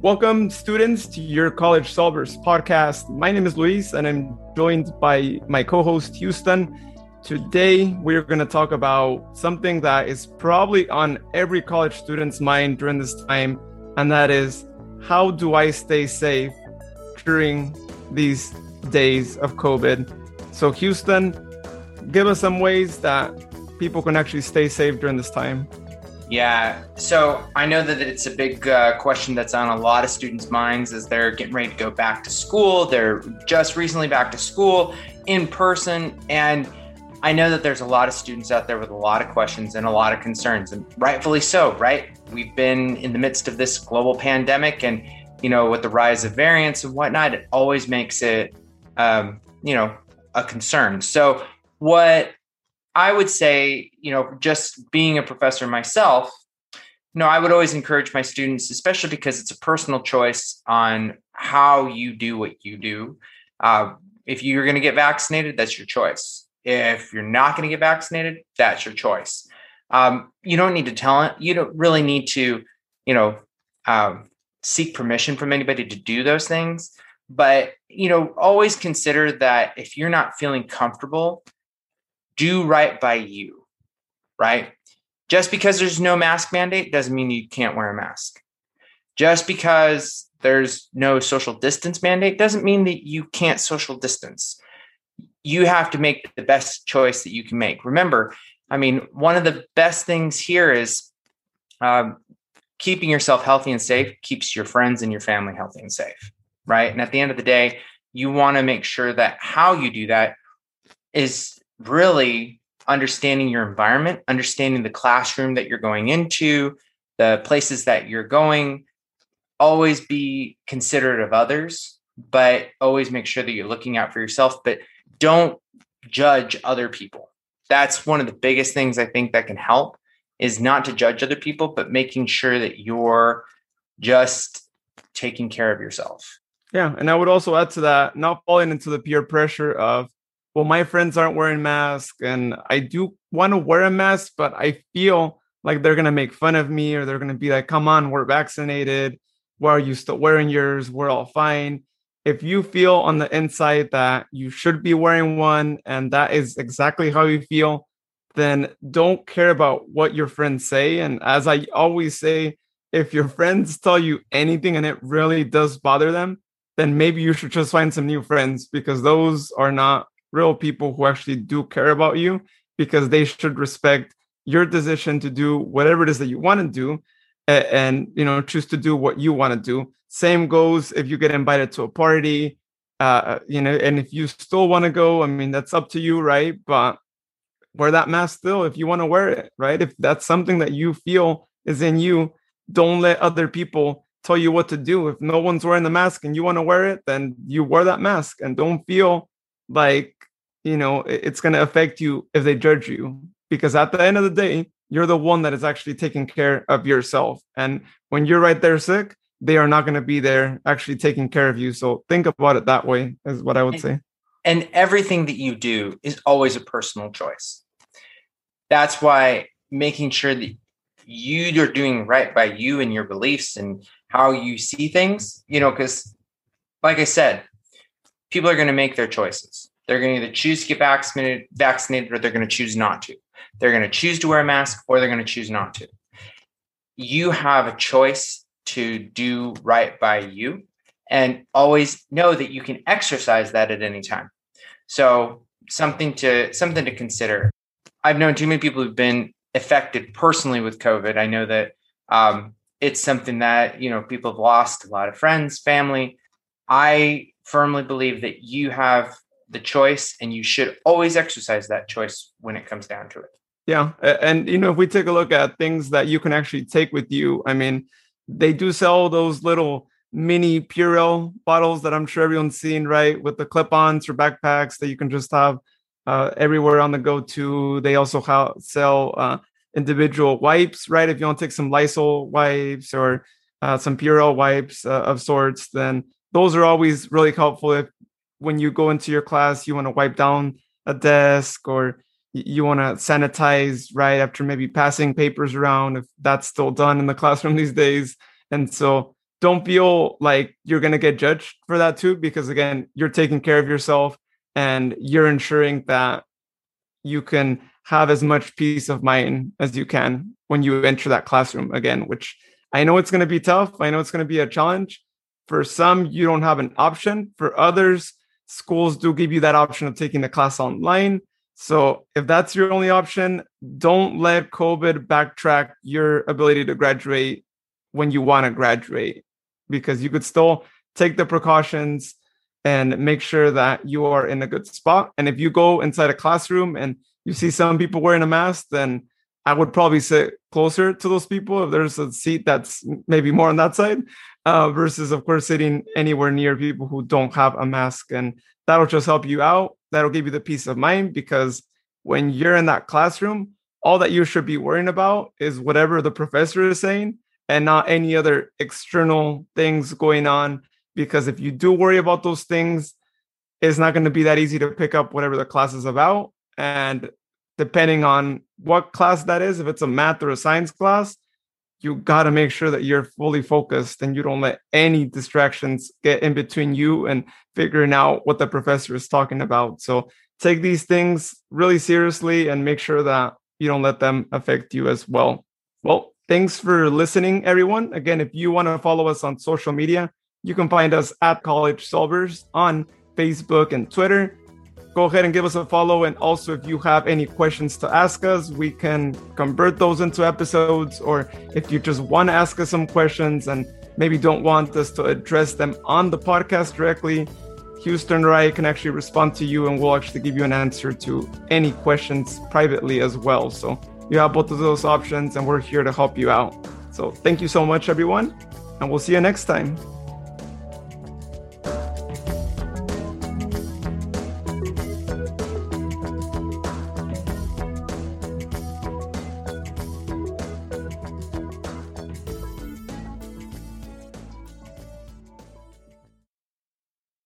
Welcome, students, to your College Solvers podcast. My name is Luis, and I'm joined by my co host, Huston. Today, we're going to talk about something that is probably on every college student's mind during this time, and that is how do I stay safe during these days of COVID? So, Huston, give us some ways that people can actually stay safe during this time. Yeah. So I know that it's a big uh, question that's on a lot of students' minds as they're getting ready to go back to school. They're just recently back to school in person. And I know that there's a lot of students out there with a lot of questions and a lot of concerns, and rightfully so, right? We've been in the midst of this global pandemic, and, you know, with the rise of variants and whatnot, it always makes it, um, you know, a concern. So, what I would say, you know, just being a professor myself, you know, I would always encourage my students, especially because it's a personal choice on how you do what you do. Uh, if you're going to get vaccinated, that's your choice. If you're not going to get vaccinated, that's your choice. Um, you don't need to tell it. You don't really need to, you know, um, seek permission from anybody to do those things. But you know, always consider that if you're not feeling comfortable do right by you, right? Just because there's no mask mandate doesn't mean you can't wear a mask. Just because there's no social distance mandate doesn't mean that you can't social distance. You have to make the best choice that you can make. Remember, I mean, one of the best things here is um, keeping yourself healthy and safe keeps your friends and your family healthy and safe, right? And at the end of the day, you want to make sure that how you do that is really understanding your environment, understanding the classroom that you're going into, the places that you're going. Always be considerate of others, but always make sure that you're looking out for yourself. But don't judge other people. That's one of the biggest things I think that can help is not to judge other people, but making sure that you're just taking care of yourself. Yeah. And I would also add to that, not falling into the peer pressure of well, my friends aren't wearing masks and I do want to wear a mask, but I feel like they're going to make fun of me or they're going to be like, come on, we're vaccinated. Why are you still wearing yours? We're all fine. If you feel on the inside that you should be wearing one and that is exactly how you feel, then don't care about what your friends say. And as I always say, if your friends tell you anything and it really does bother them, then maybe you should just find some new friends because those are not real people who actually do care about you because they should respect your decision to do whatever it is that you want to do and, you know choose to do what you want to do. Same goes if you get invited to a party uh you know and if you still want to go i mean that's up to you right? But wear that mask still if you want to wear it right? If that's something that you feel is in you don't let other people tell you what to do. If no one's wearing the mask and you want to wear it then you wear that mask and don't feel like you know it's going to affect you if they judge you because at the end of the day you're the one that is actually taking care of yourself and when you're right there sick they are not going to be there actually taking care of you so think about it that way is what i would and, say. and everything that you do is always a personal choice. That's why making sure that you are doing right by you and your beliefs and how you see things you know because like i said people are going to make their choices. They're going to either choose to get vaccinated, vaccinated, or they're going to choose not to. They're going to choose to wear a mask, or they're going to choose not to. You have a choice to do right by you, and always know that you can exercise that at any time. So something to something to consider. I've known too many people who've been affected personally with COVID. I know that um, it's something that you know people have lost a lot of friends, family. I firmly believe that you have the choice and you should always exercise that choice when it comes down to it. Yeah. And, you know, if we take a look at things that you can actually take with you, I mean, they do sell those little mini Purell bottles that I'm sure everyone's seen, right? With the clip ons for backpacks that you can just have uh, everywhere on the go to. They also ha- sell uh, individual wipes, right? If you want to take some Lysol wipes or uh, some Purell wipes uh, of sorts, then those are always really helpful if when you go into your class you want to wipe down a desk or you want to sanitize right after maybe passing papers around if that's still done in the classroom these days. And so don't feel like you're going to get judged for that too because again you're taking care of yourself and you're ensuring that you can have as much peace of mind as you can when you enter that classroom again which i know it's going to be tough. I know it's going to be a challenge for some you don't have an option. For others schools do give you that option of taking the class online. So if that's your only option don't let covid backtrack your ability to graduate when you want to graduate because you could still take the precautions and make sure that you are in a good spot. And if you go inside a classroom and you see some people wearing a mask, then I would probably sit closer to those people if there's a seat that's maybe more on that side, uh, versus, of course, sitting anywhere near people who don't have a mask. And that'll just help you out. That'll give you the peace of mind because when you're in that classroom, all that you should be worrying about is whatever the professor is saying and not any other external things going on. Because if you do worry about those things, it's not going to be that easy to pick up whatever the class is about. And depending on what class that is, if it's a math or a science class, you got to make sure that you're fully focused and you don't let any distractions get in between you and figuring out what the professor is talking about. So take these things really seriously and make sure that you don't let them affect you as well. Well, Thanks for listening, everyone. Again, if you want to follow us on social media, you can find us at College Solvers on Facebook and Twitter. Go ahead and give us a follow. And also, if you have any questions to ask us, we can convert those into episodes. Or if you just want to ask us some questions and maybe don't want us to address them on the podcast directly, Huston or I can actually respond to you and we'll actually give you an answer to any questions privately as well. So you have both of those options, and we're here to help you out. So thank you so much, everyone, and we'll see you next time.